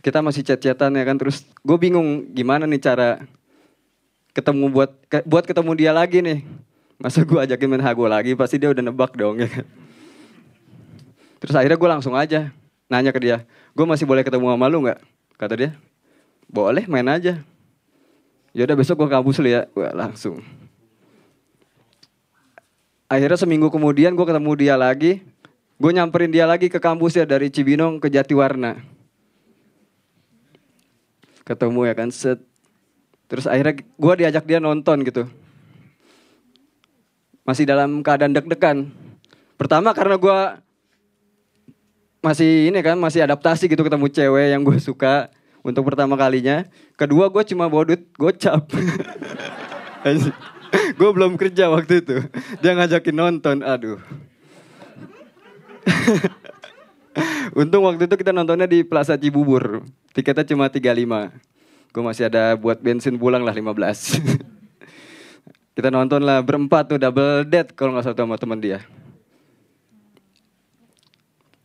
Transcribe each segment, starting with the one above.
kita masih chat-chatan ya kan terus gue bingung gimana nih cara ketemu buat buat ketemu dia lagi nih. Masa gue ajakin main hago lagi pasti dia udah nebak dong ya kan? Terus akhirnya gue langsung aja nanya ke dia gue masih boleh ketemu sama lu nggak? Kata dia boleh main aja. Yaudah besok gue kampus lu ya. Gue langsung. Akhirnya seminggu kemudian gue ketemu dia lagi. Gue nyamperin dia lagi ke kampus ya dari Cibinong ke Jatiwarna ketemu ya kan? Set. Terus akhirnya gue diajak dia nonton gitu. Masih dalam keadaan deg-degan. Pertama karena gue masih ini kan masih adaptasi gitu ketemu cewek yang gue suka untuk pertama kalinya. Kedua gue cuma bawa duit gocap. Gue belum kerja waktu itu. Dia ngajakin nonton aduh Untung waktu itu kita nontonnya di Plaza Cibubur. Tiketnya cuma 35. Gue masih ada buat bensin pulang lah 15. kita nonton lah berempat tuh double date kalau nggak salah sama teman dia.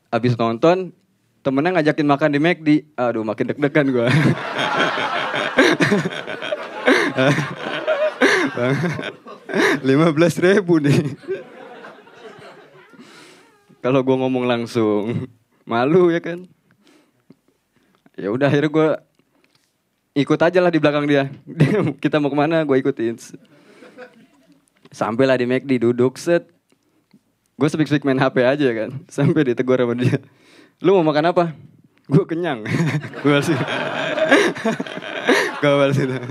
Abis nonton, temennya ngajakin makan di McD. Aduh makin deg-degan gue. Lima belas ribu nih. Kalau gue ngomong langsung malu ya kan. Ya udah akhirnya gue ikut aja lah di belakang dia. Kita mau ke mana gue ikutin. Sampailah di McD duduk set. Gue speak-speak main HP aja kan. Sampai ditegur sama dia. Lu mau makan apa? Gue kenyang. gue gitu. Gue balas gitu.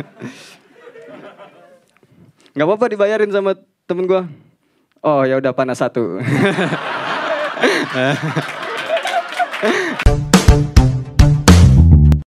Gak apa-apa dibayarin sama temen gue. Oh ya udah panas satu.